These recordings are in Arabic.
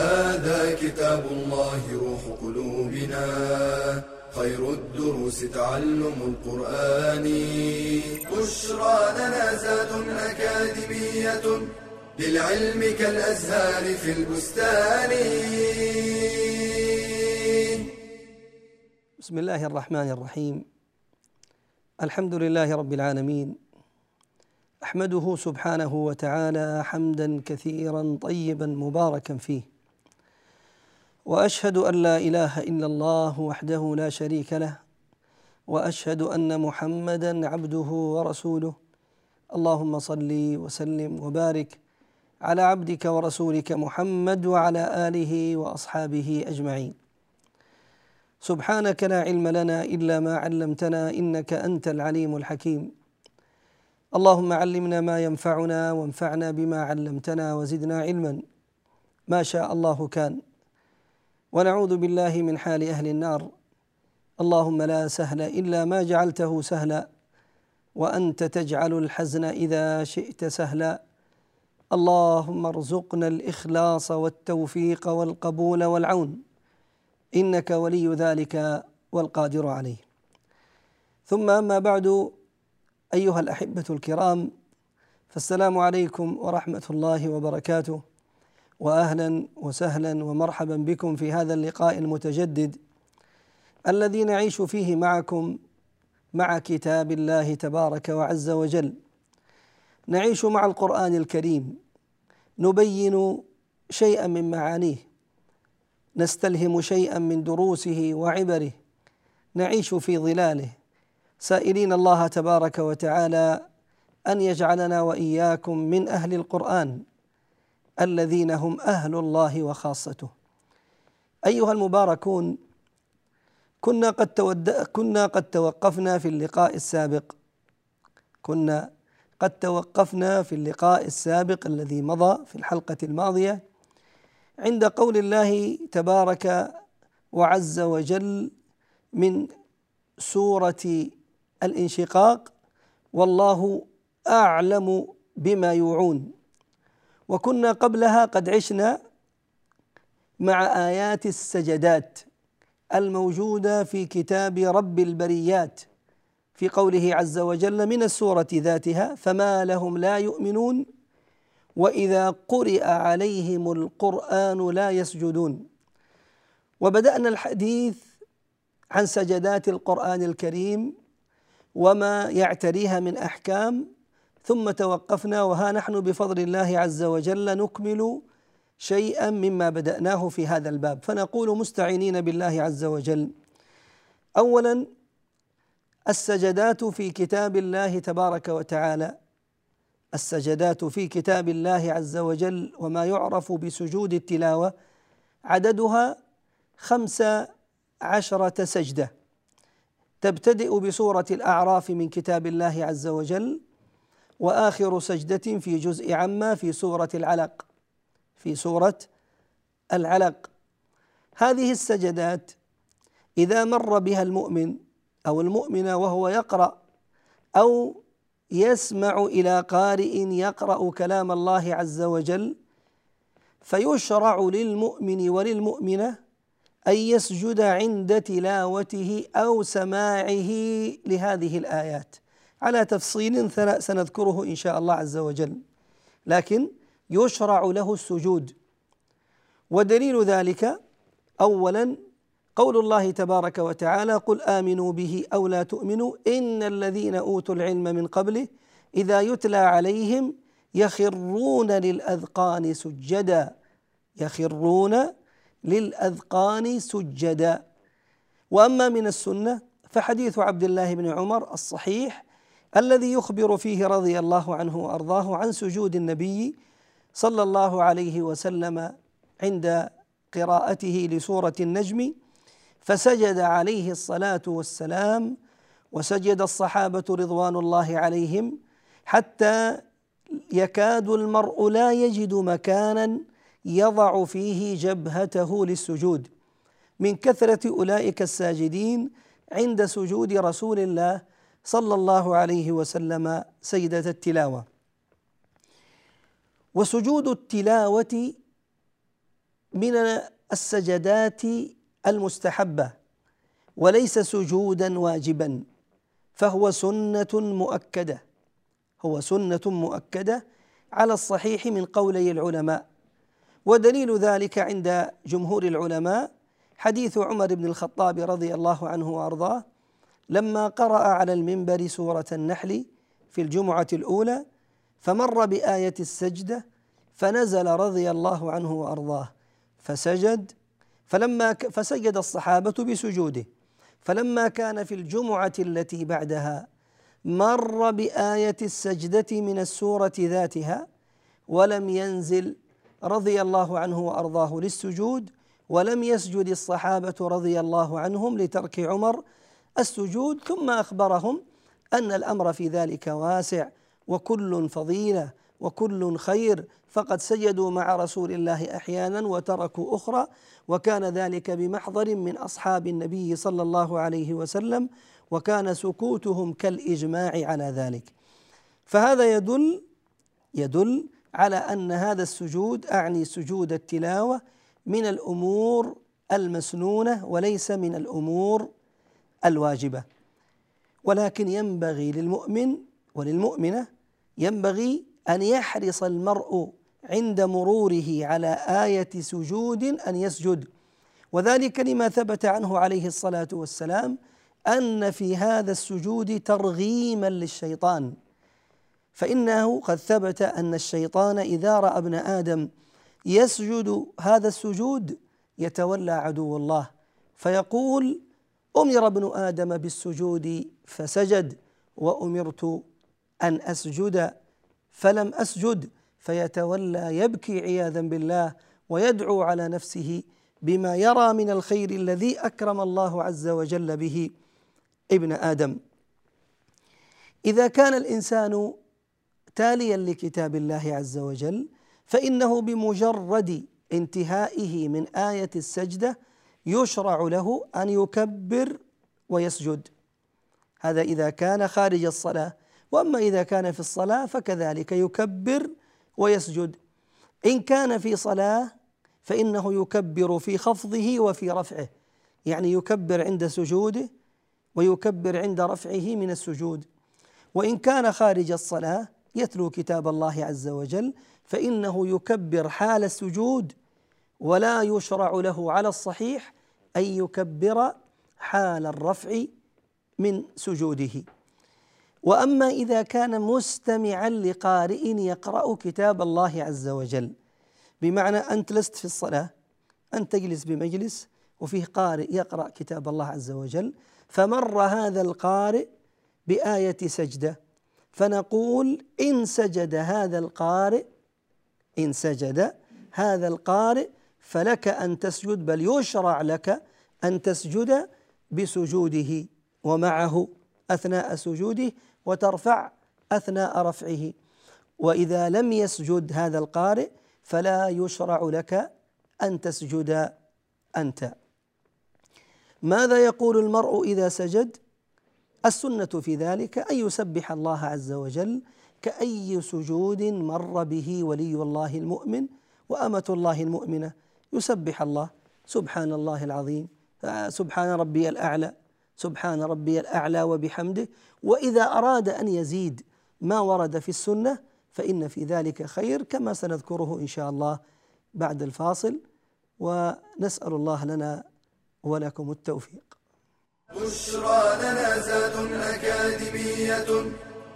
هذا كتاب الله روح قلوبنا. خير الدروس تعلم القرآن. بشرى لنا زاد أكاديمية للعلم كالأزهار في البستان. بسم الله الرحمن الرحيم. الحمد لله رب العالمين. أحمده سبحانه وتعالى حمدا كثيرا طيبا مباركا فيه. وأشهد أن لا إله إلا الله وحده لا شريك له وأشهد أن محمدا عبده ورسوله. اللهم صل وسلم وبارك على عبدك ورسولك محمد وعلى آله وأصحابه أجمعين. سبحانك لا علم لنا إلا ما علمتنا إنك أنت العليم الحكيم. اللهم علمنا ما ينفعنا وانفعنا بما علمتنا وزدنا علما. ما شاء الله كان. ونعوذ بالله من حال أهل النار. اللهم لا سهل إلا ما جعلته سهلا وأنت تجعل الحزن إذا شئت سهلا. اللهم ارزقنا الإخلاص والتوفيق والقبول والعون إنك ولي ذلك والقادر عليه. ثم أما بعد أيها الأحبة الكرام فالسلام عليكم ورحمة الله وبركاته. واهلا وسهلا ومرحبا بكم في هذا اللقاء المتجدد الذي نعيش فيه معكم مع كتاب الله تبارك وعز وجل. نعيش مع القرآن الكريم. نبين شيئا من معانيه. نستلهم شيئا من دروسه وعبره. نعيش في ظلاله. سائلين الله تبارك وتعالى أن يجعلنا وإياكم من أهل القرآن. الذين هم أهل الله وخاصته. أيها المباركون كنا قد تود... كنا قد توقفنا في اللقاء السابق. كنا قد توقفنا في اللقاء السابق الذي مضى في الحلقة الماضية عند قول الله تبارك وعز وجل من سورة الانشقاق والله أعلم بما يوعون. وكنا قبلها قد عشنا مع آيات السجدات الموجودة في كتاب رب البريات في قوله عز وجل من السورة ذاتها فما لهم لا يؤمنون وإذا قرئ عليهم القرآن لا يسجدون. وبدأنا الحديث عن سجدات القرآن الكريم وما يعتريها من أحكام ثم توقفنا وها نحن بفضل الله عز وجل نكمل شيئا مما بدأناه في هذا الباب. فنقول مستعينين بالله عز وجل. اولا السجدات في كتاب الله تبارك وتعالى. السجدات في كتاب الله عز وجل وما يعرف بسجود التلاوة عددها خمس عشرة سجدة. تبتدئ بسورة الأعراف من كتاب الله عز وجل وآخر سجدة في جزء عما في سورة العلق في سورة العلق. هذه السجدات إذا مر بها المؤمن أو المؤمنة وهو يقرأ أو يسمع إلى قارئ يقرأ كلام الله عز وجل فيشرع للمؤمن وللمؤمنة أن يسجد عند تلاوته أو سماعه لهذه الآيات. على تفصيل سنذكره إن شاء الله عز وجل. لكن يشرع له السجود. ودليل ذلك اولا قول الله تبارك وتعالى قل آمنوا به أو لا تؤمنوا إن الذين أوتوا العلم من قبله إذا يتلى عليهم يخرون للأذقان سجدا. يخرون للأذقان سجدا. وأما من السنة فحديث عبد الله بن عمر الصحيح الذي يخبر فيه رضي الله عنه وأرضاه عن سجود النبي صلى الله عليه وسلم عند قراءته لسورة النجم فسجد عليه الصلاة والسلام وسجد الصحابة رضوان الله عليهم حتى يكاد المرء لا يجد مكانا يضع فيه جبهته للسجود. من كثرة أولئك الساجدين عند سجود رسول الله صلى الله عليه وسلم سيدة التلاوة. وسجود التلاوة من السجدات المستحبة وليس سجودا واجبا فهو سنة مؤكدة. هو سنة مؤكدة على الصحيح من قولي العلماء. ودليل ذلك عند جمهور العلماء حديث عمر بن الخطاب رضي الله عنه وأرضاه لما قرأ على المنبر سورة النحل في الجمعة الأولى فمر بآية السجدة فنزل رضي الله عنه وأرضاه. فسجد فلما فسجد الصحابة بسجوده. فلما كان في الجمعة التي بعدها مر بآية السجدة من السورة ذاتها ولم ينزل رضي الله عنه وأرضاه للسجود ولم يسجد الصحابة رضي الله عنهم لترك عمر السجود ثم أخبرهم أن الأمر في ذلك واسع وكل فضيلة وكل خير. فقد سجدوا مع رسول الله أحيانا وتركوا أخرى وكان ذلك بمحضر من أصحاب النبي صلى الله عليه وسلم وكان سكوتهم كالإجماع على ذلك. فهذا يدل يدل على أن هذا السجود أعني سجود التلاوة من الأمور المسنونة وليس من الأمور الواجبة. ولكن ينبغي للمؤمن وللمؤمنة ينبغي أن يحرص المرء عند مروره على آية سجود أن يسجد. وذلك لما ثبت عنه عليه الصلاة والسلام أن في هذا السجود ترغيما للشيطان. فإنه قد ثبت أن الشيطان إذا رأى ابن آدم يسجد هذا السجود يتولى عدو الله. فيقول أمر ابن آدم بالسجود فسجد وأمرت أن أسجد فلم أسجد فيتولى يبكي عياذا بالله ويدعو على نفسه بما يرى من الخير الذي أكرم الله عز وجل به ابن آدم. إذا كان الإنسان تاليا لكتاب الله عز وجل فإنه بمجرد انتهائه من آية السجدة يشرع له أن يكبر ويسجد. هذا إذا كان خارج الصلاة. وأما إذا كان في الصلاة فكذلك يكبر ويسجد. إن كان في صلاة فإنه يكبر في خفضه وفي رفعه. يعني يكبر عند سجوده ويكبر عند رفعه من السجود. وإن كان خارج الصلاة يتلو كتاب الله عز وجل فإنه يكبر حال السجود ولا يشرع له على الصحيح أن يكبر حال الرفع من سجوده. وأما إذا كان مستمعا لقارئ يقرأ كتاب الله عز وجل بمعنى أنت لست في الصلاة أنت تجلس بمجلس وفيه قارئ يقرأ كتاب الله عز وجل فمر هذا القارئ بآية سجدة فنقول إن سجد هذا القارئ إن سجد هذا القارئ فلك أن تسجد بل يشرع لك أن تسجد بسجوده ومعه أثناء سجوده وترفع أثناء رفعه. وإذا لم يسجد هذا القارئ فلا يشرع لك أن تسجد أنت. ماذا يقول المرء إذا سجد؟ السنة في ذلك أن يسبح الله عز وجل كأي سجود مر به ولي الله المؤمن وأمة الله المؤمنة. يسبح الله. سبحان الله العظيم. سبحان ربي الأعلى. سبحان ربي الأعلى وبحمده. وإذا أراد أن يزيد ما ورد في السنة فإن في ذلك خير كما سنذكره إن شاء الله بعد الفاصل. ونسأل الله لنا ولكم التوفيق. بشرى لنا زاد أكاديمية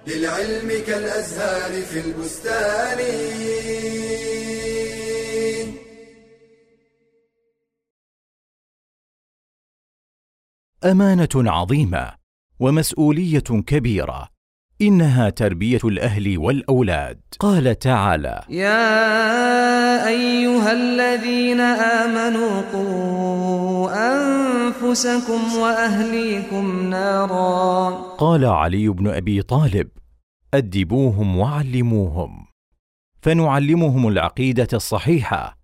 للعلم كالأزهار في البستان. أمانة عظيمة ومسؤولية كبيرة إنها تربية الأهل والأولاد. قال تعالى يا أيها الذين آمنوا قوا أنفسكم وأهليكم نارا. قال علي بن أبي طالب أدبوهم وعلموهم فنعلمهم العقيدة الصحيحة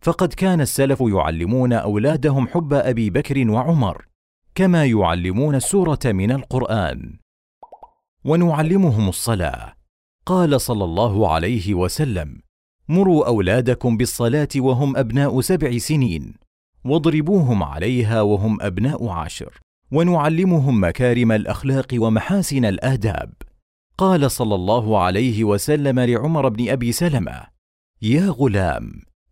فقد كان السلف يعلمون أولادهم حب أبي بكر وعمر كما يعلمون السوره من القرآن. ونعلمهم الصلاة. قال صلى الله عليه وسلم مروا أولادكم بالصلاة وهم أبناء سبع سنين. واضربوهم عليها وهم أبناء عشر. ونعلمهم مكارم الأخلاق ومحاسن الآداب. قال صلى الله عليه وسلم لعمر بن أبي سلمة يا غلام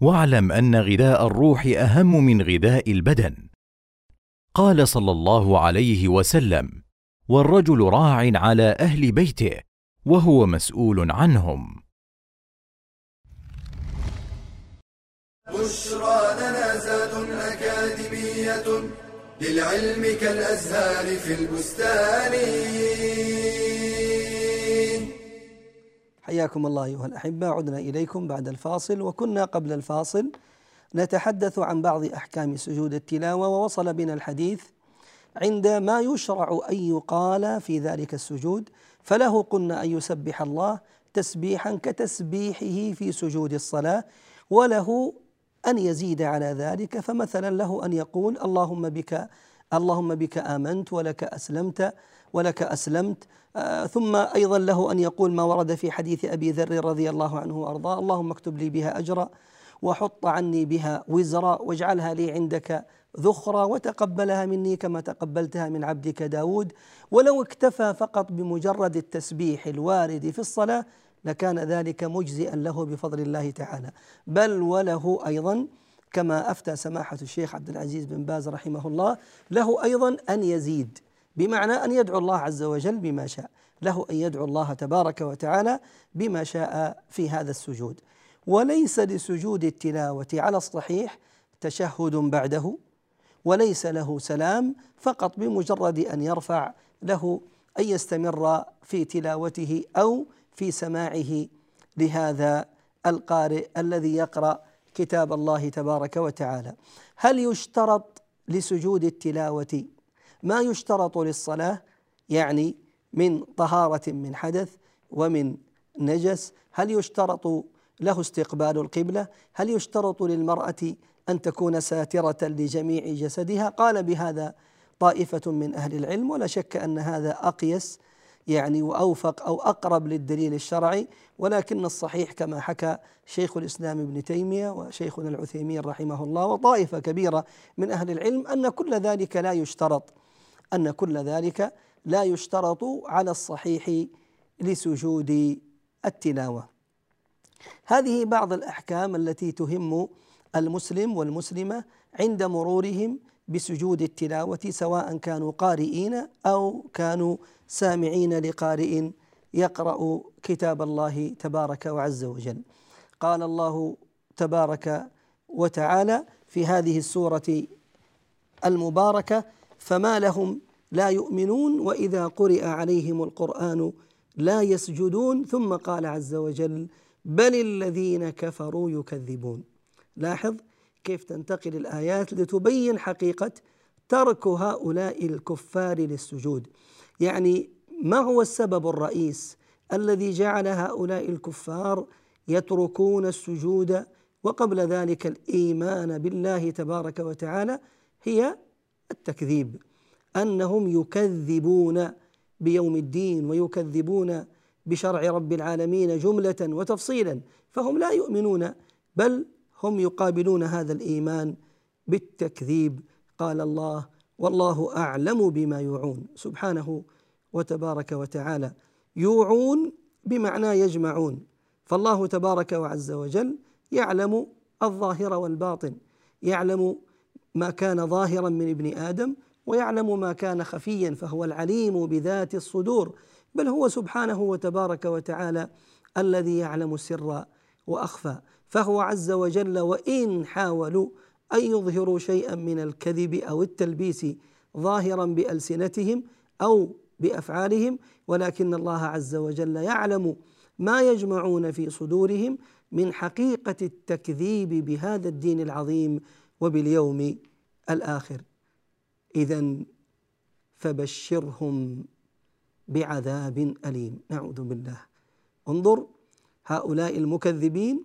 واعلم أن غذاء الروح أهم من غذاء البدن. قال صلى الله عليه وسلم والرجل راع على أهل بيته وهو مسؤول عنهم. بشرى لنا زاد أكاديمية للعلم كالأزهار في البستان. حياكم الله أيها الأحبة. عدنا إليكم بعد الفاصل وكنا قبل الفاصل نتحدث عن بعض أحكام سجود التلاوة ووصل بنا الحديث عند ما يشرع أن يقال في ذلك السجود فله قلنا أن يسبح الله تسبيحا كتسبيحه في سجود الصلاة وله أن يزيد على ذلك فمثلا له أن يقول اللهم بك اللهم بك آمنت ولك أسلمت ولك أسلمت ثم أيضا له أن يقول ما ورد في حديث أبي ذر رضي الله عنه وأرضاه اللهم اكتب لي بها أجرا وحط عني بها وزرا واجعلها لي عندك ذخرا وتقبلها مني كما تقبلتها من عبدك داود. ولو اكتفى فقط بمجرد التسبيح الوارد في الصلاة لكان ذلك مجزئا له بفضل الله تعالى. بل وله أيضا كما أفتى سماحة الشيخ عبد العزيز بن باز رحمه الله له أيضا أن يزيد بمعنى أن يدعو الله عز وجل بما شاء له أن يدعو الله تبارك وتعالى بما شاء في هذا السجود. وليس لسجود التلاوة على الصحيح تشهد بعده وليس له سلام فقط بمجرد أن يرفع له أن يستمر في تلاوته أو في سماعه. لهذا القارئ الذي يقرأ كتاب الله تبارك وتعالى هل يشترط لسجود التلاوة ما يشترط للصلاة يعني من طهارة من حدث ومن نجس هل يشترط له استقبال القبلة؟ هل يشترط للمرأة أن تكون ساترة لجميع جسدها؟ قال بهذا طائفة من أهل العلم ولا شك أن هذا أقيس يعني وأوفق أو أقرب للدليل الشرعي ولكن الصحيح كما حكى شيخ الإسلام ابن تيمية وشيخنا العثيمين رحمه الله وطائفة كبيرة من أهل العلم أن كل ذلك لا يشترط. أن كل ذلك لا يشترط على الصحيح لسجود التلاوة. هذه بعض الأحكام التي تهم المسلم والمسلمة عند مرورهم بسجود التلاوة سواء كانوا قارئين أو كانوا سامعين لقارئ يقرأ كتاب الله تبارك وعز وجل قال الله تبارك وتعالى في هذه السورة المباركة فما لهم لا يؤمنون وإذا قرئ عليهم القرآن لا يسجدون. ثم قال عز وجل بل الذين كفروا يكذبون. لاحظ كيف تنتقل الآيات لتبين حقيقة ترك هؤلاء الكفار للسجود. يعني ما هو السبب الرئيس الذي جعل هؤلاء الكفار يتركون السجود وقبل ذلك الإيمان بالله تبارك وتعالى؟ هي التكذيب أنهم يكذبون بيوم الدين ويكذبون بشرع رب العالمين جملة وتفصيلا فهم لا يؤمنون بل هم يقابلون هذا الإيمان بالتكذيب. قال الله والله أعلم بما يوعون سبحانه وتبارك وتعالى. يوعون بمعنى يجمعون. فالله تبارك وعز وجل يعلم الظاهر والباطن يعلم ما كان ظاهرا من ابن آدم ويعلم ما كان خفيا فهو العليم بذات الصدور بل هو سبحانه وتبارك وتعالى الذي يعلم السر وأخفى. فهو عز وجل وإن حاولوا أن يظهروا شيئا من الكذب أو التلبيس ظاهرا بألسنتهم أو بأفعالهم ولكن الله عز وجل يعلم ما يجمعون في صدورهم من حقيقة التكذيب بهذا الدين العظيم وباليوم الآخر. اذا فبشرهم بعذاب أليم. نعوذ بالله. انظر هؤلاء المكذبين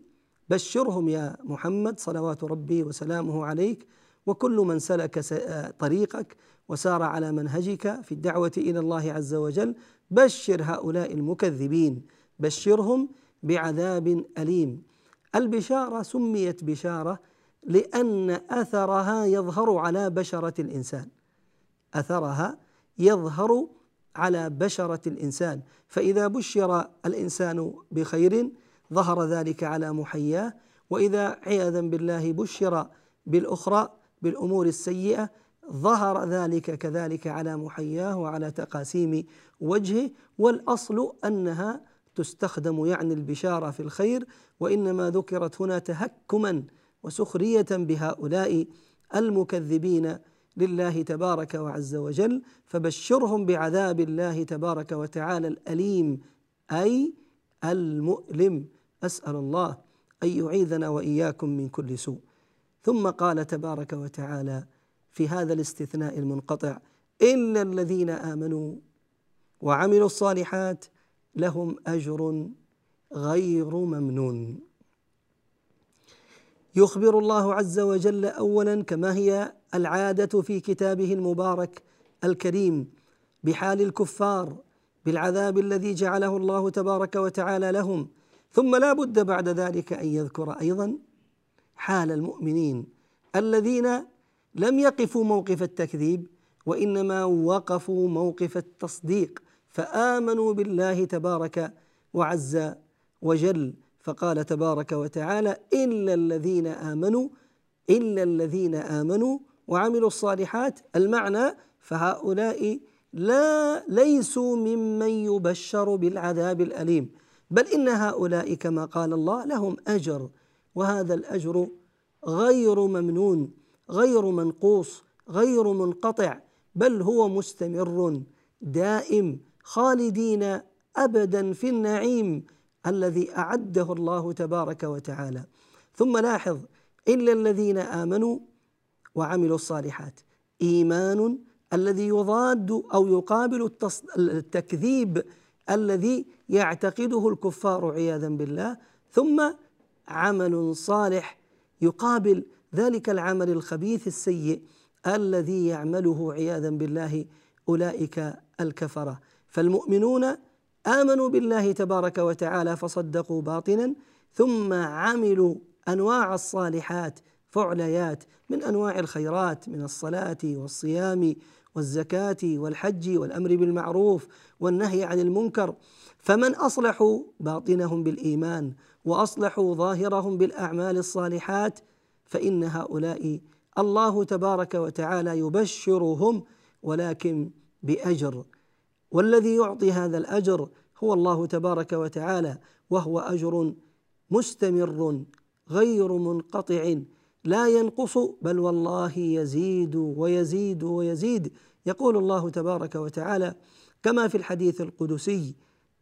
بشرهم يا محمد صلوات ربي وسلامه عليك وكل من سلك طريقك وسار على منهجك في الدعوة إلى الله عز وجل بشر هؤلاء المكذبين. بشرهم بعذاب أليم. البشارة سميت بشارة لأن أثرها يظهر على بشرة الإنسان. أثرها يظهر على بشرة الإنسان. فإذا بشر الإنسان بخير ظهر ذلك على محياه. وإذا عياذا بالله بشر بالأخرى بالأمور السيئة ظهر ذلك كذلك على محياه وعلى تقاسيم وجهه. والأصل أنها تستخدم يعني البشارة في الخير. وإنما ذكرت هنا تهكما وسخرية بهؤلاء المكذبين لله تبارك وعز وجل فبشرهم بعذاب الله تبارك وتعالى الأليم أي المؤلم. أسأل الله أن يعيذنا وإياكم من كل سوء. ثم قال تبارك وتعالى في هذا الاستثناء المنقطع الا الذين آمنوا وعملوا الصالحات لهم أجر غير ممنون. يخبر الله عز وجل اولا كما هي العادة في كتابه المبارك الكريم بحال الكفار بالعذاب الذي جعله الله تبارك وتعالى لهم. ثم لا بد بعد ذلك أن يذكر أيضا حال المؤمنين الذين لم يقفوا موقف التكذيب وإنما وقفوا موقف التصديق فآمنوا بالله تبارك وعز وجل. فقال تبارك وتعالى الا الذين امنوا الا الذين امنوا وعملوا الصالحات المعنى فهؤلاء لا ليسوا ممن يبشر بالعذاب الأليم. بل إن هؤلاء كما قال الله لهم أجر وهذا الأجر غير ممنون غير منقوص غير منقطع بل هو مستمر دائم خالدين ابدا في النعيم. الذي أعده الله تبارك وتعالى. ثم لاحظ إلا الذين آمنوا وعملوا الصالحات إيمان الذي يضاد أو يقابل التكذيب الذي يعتقده الكفار عياذا بالله. ثم عمل صالح يقابل ذلك العمل الخبيث السيء الذي يعمله عياذا بالله أولئك الكفرة. فالمؤمنون آمنوا بالله تبارك وتعالى فصدقوا باطنا ثم عملوا أنواع الصالحات فعليات من أنواع الخيرات من الصلاة والصيام والزكاة والحج والأمر بالمعروف والنهي عن المنكر. فمن اصلحوا باطنهم بالإيمان وأصلحوا ظاهرهم بالأعمال الصالحات فإن هؤلاء الله تبارك وتعالى يبشرهم ولكن بأجر. والذي يعطي هذا الأجر هو الله تبارك وتعالى وهو أجر مستمر غير منقطع لا ينقص بل والله يزيد ويزيد ويزيد. يقول الله تبارك وتعالى كما في الحديث القدسي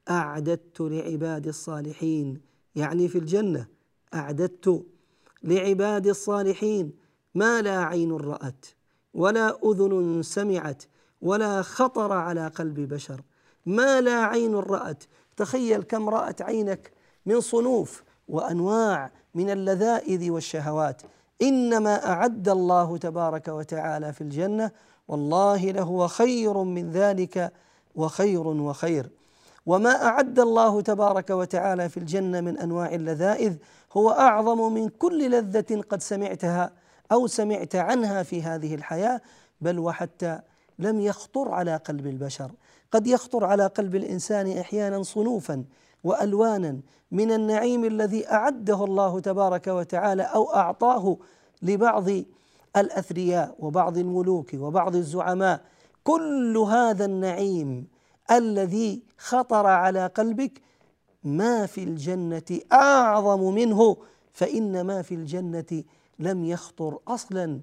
أعددت لعبادي الصالحين. يعني في الجنة أعددت لعبادي الصالحين. ما لا عين رأت ولا أذن سمعت ولا خطر على قلب بشر. ما لا عين رأت. تخيل كم رأت عينك من صنوف وأنواع من اللذائذ والشهوات. إنما أعد الله تبارك وتعالى في الجنة. والله لهو خير من ذلك وخير وخير. وما أعد الله تبارك وتعالى في الجنة من أنواع اللذائذ. هو أعظم من كل لذة قد سمعتها أو سمعت عنها في هذه الحياة. بل وحتى لم يخطر على قلب البشر. قد يخطر على قلب الإنسان إحيانا صنوفا وألوانا من النعيم الذي أعده الله تبارك وتعالى أو أعطاه لبعض الأثرياء وبعض الملوك وبعض الزعماء. كل هذا النعيم الذي خطر على قلبك ما في الجنة أعظم منه فإن ما في الجنة لم يخطر أصلا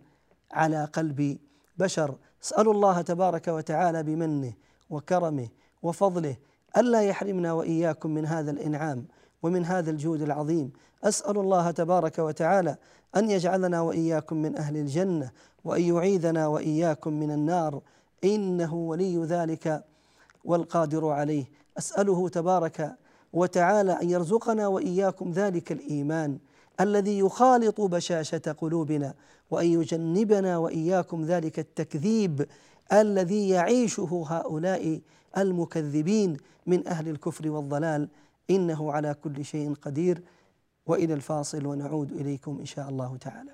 على قلب بشر اسال الله تبارك وتعالى بمنه وكرمه وفضله ألا يحرمنا وإياكم من هذا الإنعام ومن هذا الجود العظيم. اسال الله تبارك وتعالى أن يجعلنا وإياكم من أهل الجنة وأن يعيذنا وإياكم من النار. إنه ولي ذلك والقادر عليه. أسأله تبارك وتعالى أن يرزقنا وإياكم ذلك الإيمان. الذي يخالط بشاشة قلوبنا وأن يجنبنا وإياكم ذلك التكذيب الذي يعيشه هؤلاء المكذبين من أهل الكفر والضلال. إنه على كل شيء قدير. وإلى الفاصل ونعود إليكم إن شاء الله تعالى.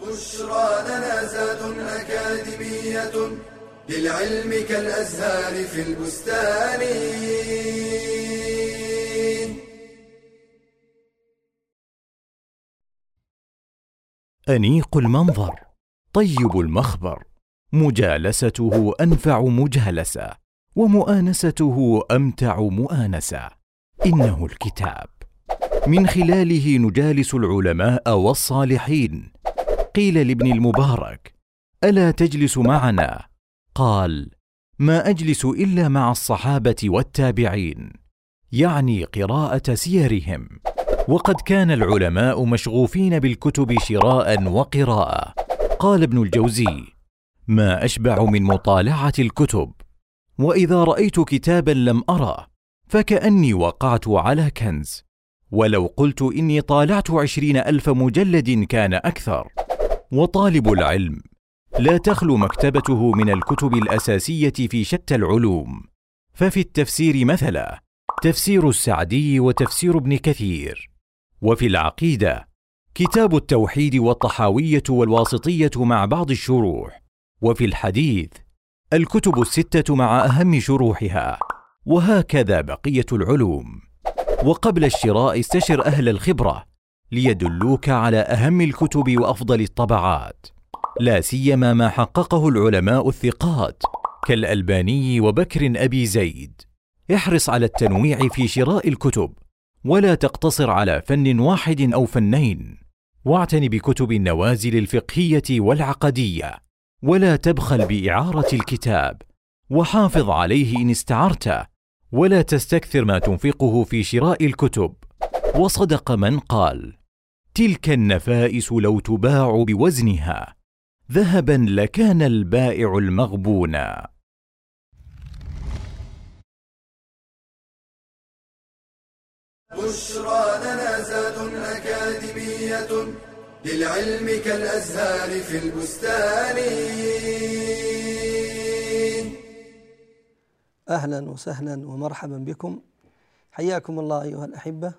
بشرى لنا زاد أكاديمية للعلم كالأزهار في البستان. أنيق المنظر طيب المخبر مجالسته أنفع مجالسه ومؤانسته أمتع مؤانسه إنه الكتاب. من خلاله نجالس العلماء والصالحين. قيل لابن المبارك ألا تجلس معنا؟ قال ما أجلس إلا مع الصحابة والتابعين يعني قراءة سيرهم. وقد كان العلماء مشغوفين بالكتب شراء وقراءه قال ابن الجوزي ما أشبع من مطالعة الكتب وإذا رأيت كتابا لم أرى فكأني وقعت على كنز ولو قلت إني طالعت عشرين ألف مجلد كان أكثر. وطالب العلم لا تخلو مكتبته من الكتب الأساسية في شتى العلوم. ففي التفسير مثلا تفسير السعدي وتفسير ابن كثير. وفي العقيدة كتاب التوحيد والطحاوية والواسطية مع بعض الشروح وفي الحديث الكتب الستة مع أهم شروحها وهكذا بقية العلوم. وقبل الشراء استشر أهل الخبرة ليدلوك على أهم الكتب وأفضل الطبعات. لا سيما ما حققه العلماء الثقات كالألباني وبكر أبي زيد. احرص على التنويع في شراء الكتب. ولا تقتصر على فن واحد أو فنين. واعتن بكتب النوازل الفقهية والعقدية ولا تبخل بإعارة الكتاب وحافظ عليه إن استعرته ولا تستكثر ما تنفقه في شراء الكتب. وصدق من قال تلك النفائس لو تباع بوزنها ذهبا لكان البائع المغبونا بشرى لنا زاد أكاديمية للعلم كالأزهار في البستان. أهلا وسهلا ومرحبا بكم. حياكم الله أيها الأحبة.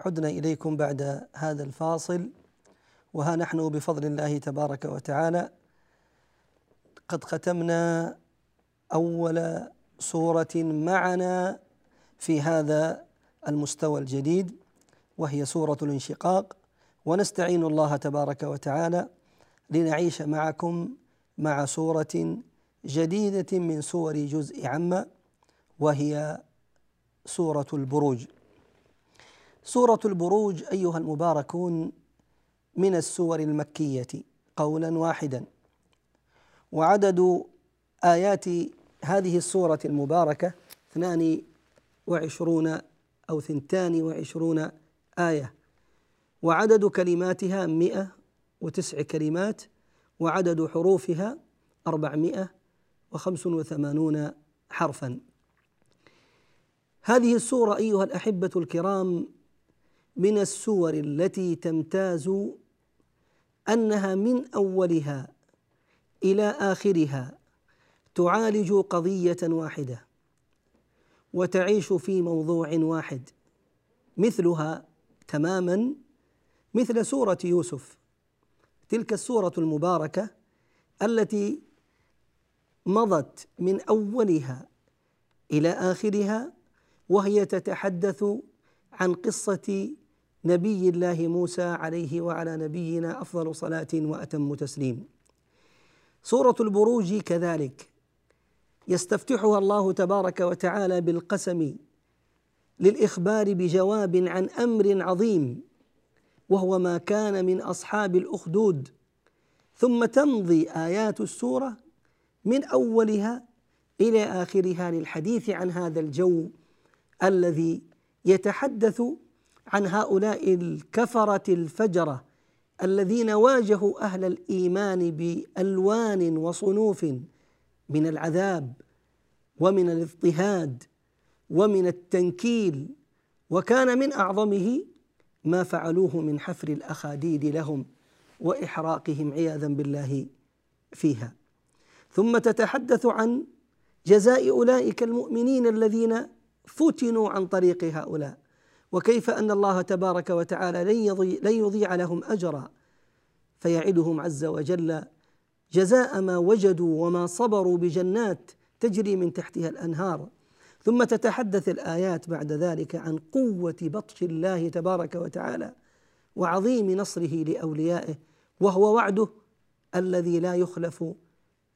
عدنا إليكم بعد هذا الفاصل وها نحن بفضل الله تبارك وتعالى. قد ختمنا أول سورة معنا في هذا المستوى الجديد وهي سورة الانشقاق ونستعين الله تبارك وتعالى لنعيش معكم مع سورة جديدة من سور جزء عما وهي سورة البروج. سورة البروج أيها المباركون من السور المكية قولا واحدا وعدد آيات هذه السورة المباركة 22 أو ثنتان وعشرون آية. وعدد كلماتها مئة وتسع كلمات وعدد حروفها أربعمائة وخمس وثمانون حرفا. هذه السورة أيها الأحبة الكرام من السور التي تمتاز أنها من أولها إلى آخرها تعالج قضية واحدة. وتعيش في موضوع واحد مثلها تماما مثل سورة يوسف. تلك السورة المباركة التي مضت من أولها إلى آخرها وهي تتحدث عن قصة نبي الله موسى عليه وعلى نبينا أفضل صلاة وأتم تسليم. سورة البروج كذلك. يستفتحها الله تبارك وتعالى بالقسم للإخبار بجواب عن أمر عظيم وهو ما كان من أصحاب الأخدود. ثم تمضي آيات السورة من أولها إلى آخرها للحديث عن هذا الجو الذي يتحدث عن هؤلاء الكفرة الفجرة الذين واجهوا أهل الإيمان بألوان وصنوف. من العذاب ومن الاضطهاد ومن التنكيل وكان من أعظمه ما فعلوه من حفر الأخاديد لهم وإحراقهم عياذا بالله فيها. ثم تتحدث عن جزاء أولئك المؤمنين الذين فتنوا عن طريق هؤلاء وكيف أن الله تبارك وتعالى لن يضيع, لهم أجرا فيعدهم عز وجل جزاء ما وجدوا وما صبروا بجنات تجري من تحتها الأنهار. ثم تتحدث الآيات بعد ذلك عن قوة بطش الله تبارك وتعالى وعظيم نصره لأوليائه وهو وعده الذي لا يخلف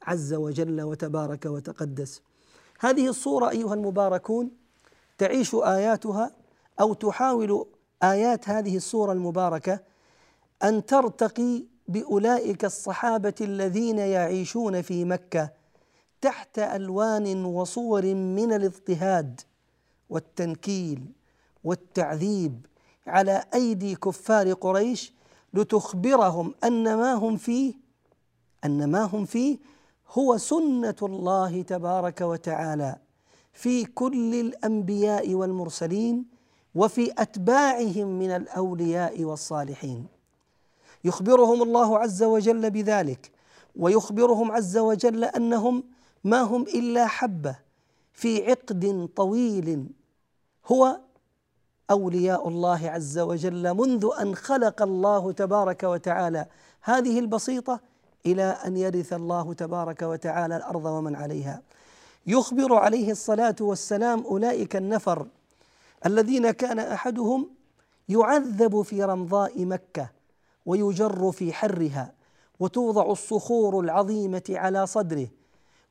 عز وجل وتبارك وتقدس. هذه الصورة أيها المباركون تعيش آياتها أو تحاول آيات هذه الصورة المباركة أن ترتقي بأولئك الصحابة الذين يعيشون في مكة تحت ألوان وصور من الاضطهاد والتنكيل والتعذيب على أيدي كفار قريش لتخبرهم أن ما هم فيه أن ما هم فيه هو سنة الله تبارك وتعالى في كل الأنبياء والمرسلين وفي أتباعهم من الأولياء والصالحين. يخبرهم الله عز وجل بذلك ويخبرهم عز وجل أنهم ما هم إلا حبة في عقد طويل. هو أولياء الله عز وجل منذ أن خلق الله تبارك وتعالى. هذه البسيطة إلى أن يرث الله تبارك وتعالى الأرض ومن عليها. يخبر عليه الصلاة والسلام أولئك النفر الذين كان أحدهم يعذب في رمضاء مكة. ويجر في حرها وتوضع الصخور العظيمة على صدره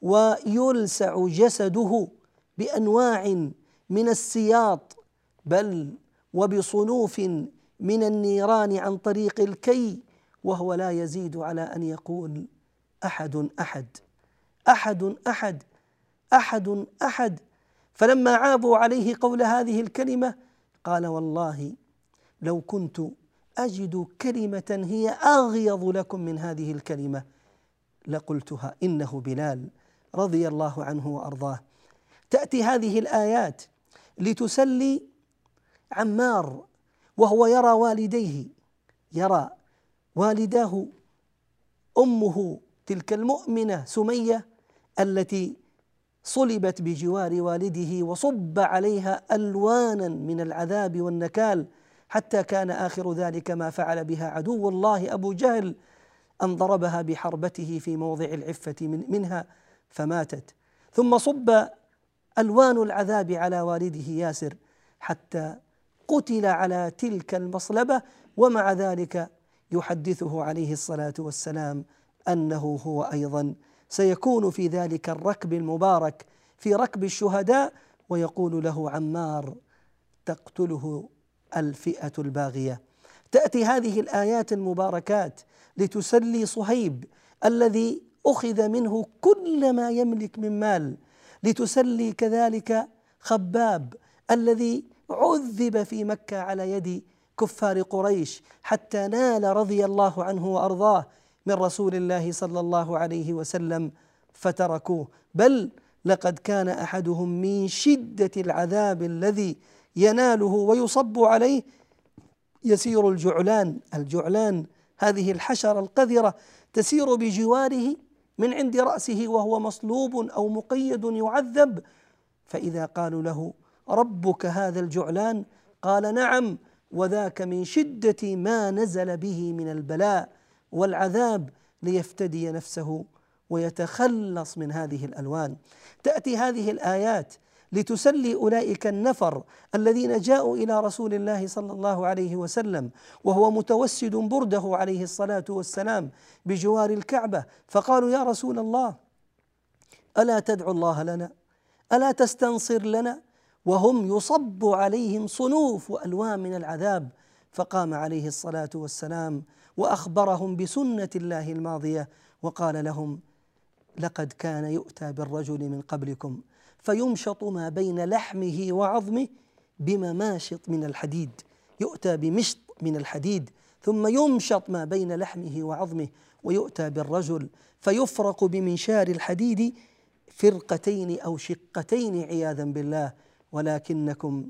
ويلسع جسده بأنواع من السياط بل وبصنوف من النيران عن طريق الكي وهو لا يزيد على أن يقول أحد أحد أحد أحد أحد أحد. فلما عابوا عليه قول هذه الكلمة قال والله لو كنت أجد كلمة هي اغيض لكم من هذه الكلمة. لقلتها إنه بلال رضي الله عنه وأرضاه. تأتي هذه الآيات لتسلي عمار وهو يرى والديه. يرى والداه أمه تلك المؤمنة سمية التي صلبت بجوار والده وصب عليها ألوانا من العذاب والنكال. حتى كان آخر ذلك ما فعل بها عدو الله أبو جهل أن ضربها بحربته في موضع العفة من منها فماتت. ثم صب ألوان العذاب على والده ياسر حتى قتل على تلك المصلبة. ومع ذلك يحدثه عليه الصلاة والسلام أنه هو أيضا سيكون في ذلك الركب المبارك في ركب الشهداء ويقول له عمار تقتله الفئة الباغية. تأتي هذه الآيات المباركات لتسلي صهيب الذي أخذ منه كل ما يملك من مال لتسلي كذلك خباب الذي عذب في مكة على يد كفار قريش حتى نال رضي الله عنه وأرضاه من رسول الله صلى الله عليه وسلم فتركوه. بل لقد كان أحدهم من شدة العذاب الذي يناله ويصب عليه يسير الجعلان. الجعلان هذه الحشرة القذرة تسير بجواره من عند رأسه وهو مصلوب أو مقيد يعذب. فإذا قالوا له ربك هذا الجعلان؟ قال نعم وذاك من شدة ما نزل به من البلاء والعذاب ليفتدي نفسه ويتخلص من هذه الألوان. تأتي هذه الآيات لتسلي أولئك النفر الذين جاءوا إلى رسول الله صلى الله عليه وسلم وهو متوسد برده عليه الصلاة والسلام بجوار الكعبة. فقالوا يا رسول الله ألا تدعو الله لنا؟ ألا تستنصر لنا؟ وهم يصب عليهم صنوف وألوان من العذاب. فقام عليه الصلاة والسلام وأخبرهم بسنة الله الماضية وقال لهم لقد كان يؤتى بالرجل من قبلكم. فيمشط ما بين لحمه وعظمه بمماشط من الحديد. يؤتى بمشط من الحديد ثم يمشط ما بين لحمه وعظمه ويؤتى بالرجل. فيفرق بمنشار الحديد فرقتين أو شقتين عياذا بالله. ولكنكم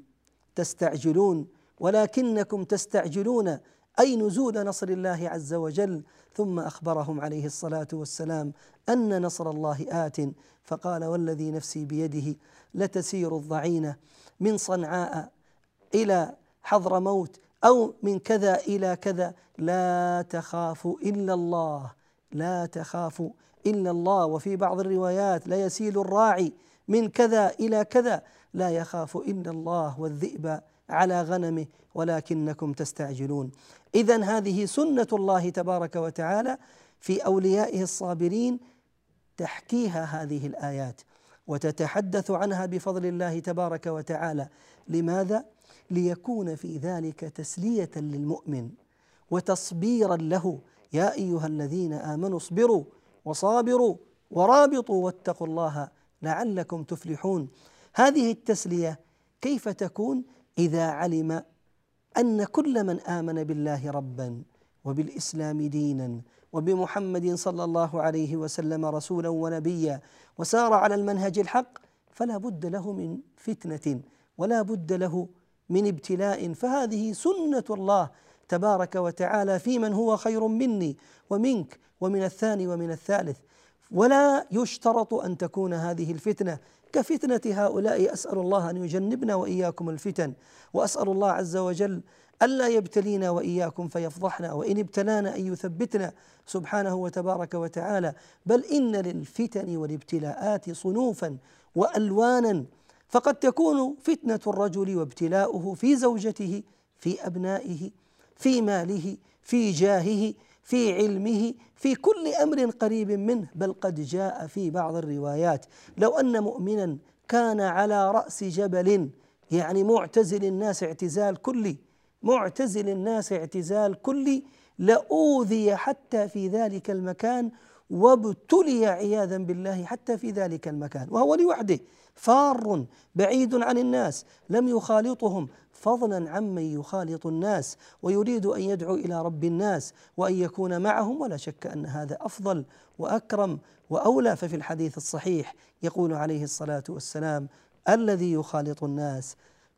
تستعجلون ولكنكم تستعجلون. أي نزول نصر الله عز وجل ثم أخبرهم عليه الصلاة والسلام أن نصر الله آت. فقال والذي نفسي بيده لتسير الضعينة من صنعاء إلى حضرموت أو من كذا إلى كذا. لا تخاف إلا الله لا تخاف إلا الله. وفي بعض الروايات لا يسيل الراعي من كذا إلى كذا. لا يخاف إلا الله والذئب على غنمه ولكنكم تستعجلون. اذا هذه سنة الله تبارك وتعالى في أوليائه الصابرين تحكيها هذه الآيات وتتحدث عنها بفضل الله تبارك وتعالى. لماذا؟ ليكون في ذلك تسلية للمؤمن وتصبيرا له. يا أيها الذين آمنوا اصبروا وصابروا ورابطوا واتقوا الله لعلكم تفلحون. هذه التسلية كيف تكون؟ إذا علم أن كل من آمن بالله ربا وبالإسلام دينا وبمحمد صلى الله عليه وسلم رسولا ونبيا وسار على المنهج الحق فلا بد له من فتنة ولا بد له من ابتلاء. فهذه سنة الله تبارك وتعالى في من هو خير مني ومنك ومن الثاني ومن الثالث. ولا يشترط أن تكون هذه الفتنة كفتنة هؤلاء أسأل الله أن يجنبنا وإياكم الفتن وأسأل الله عز وجل ألا يبتلينا وإياكم فيفضحنا وإن ابتلانا أن يثبتنا سبحانه وتبارك وتعالى بل إن للفتن والابتلاءات صنوفا وألوانا فقد تكون فتنة الرجل وابتلاؤه في زوجته في أبنائه في ماله في جاهه في علمه في كل أمر قريب منه بل قد جاء في بعض الروايات. لو أن مؤمنا كان على رأس جبل يعني معتزل الناس اعتزال كلي معتزل الناس اعتزال كلي لأوذي حتى في ذلك المكان وابتلي عياذا بالله حتى في ذلك المكان وهو لوحده. فار بعيد عن الناس لم يخالطهم. فضلا عمن يخالط الناس ويريد أن يدعو إلى رب الناس وأن يكون معهم. ولا شك أن هذا أفضل وأكرم وأولى. ففي الحديث الصحيح يقول عليه الصلاة والسلام الذي يخالط الناس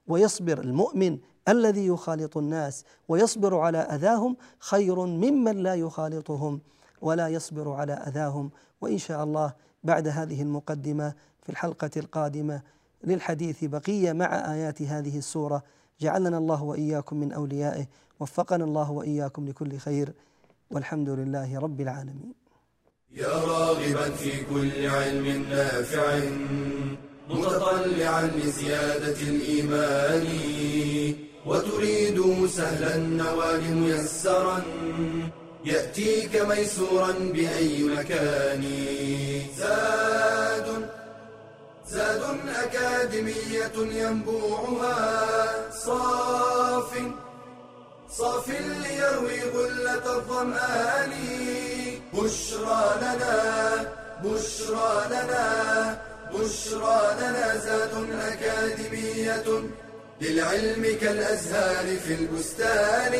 ويصبر المؤمن الذي يخالط الناس ويصبر على أذاهم خير ممن لا يخالطهم ولا يصبر على أذاهم. وإن شاء الله بعد هذه المقدمة في الحلقة القادمة للحديث بقية مع آيات هذه السورة. جعلنا الله وإياكم من أوليائه وفقنا الله وإياكم لكل خير والحمد لله رب العالمين. يا راغبا في كل علم نافع متطلعا لزيادة الإيمان وتريد سهلا النوال ميسرا يأتيك ميسورا بأي مكان. زاد زاد أكاديمية ينبوعها. صاف صاف ليروي غلة الظمآن. بشرى لنا بشرى لنا بشرى لنا زاد أكاديمية للعلم كالأزهار في البستان.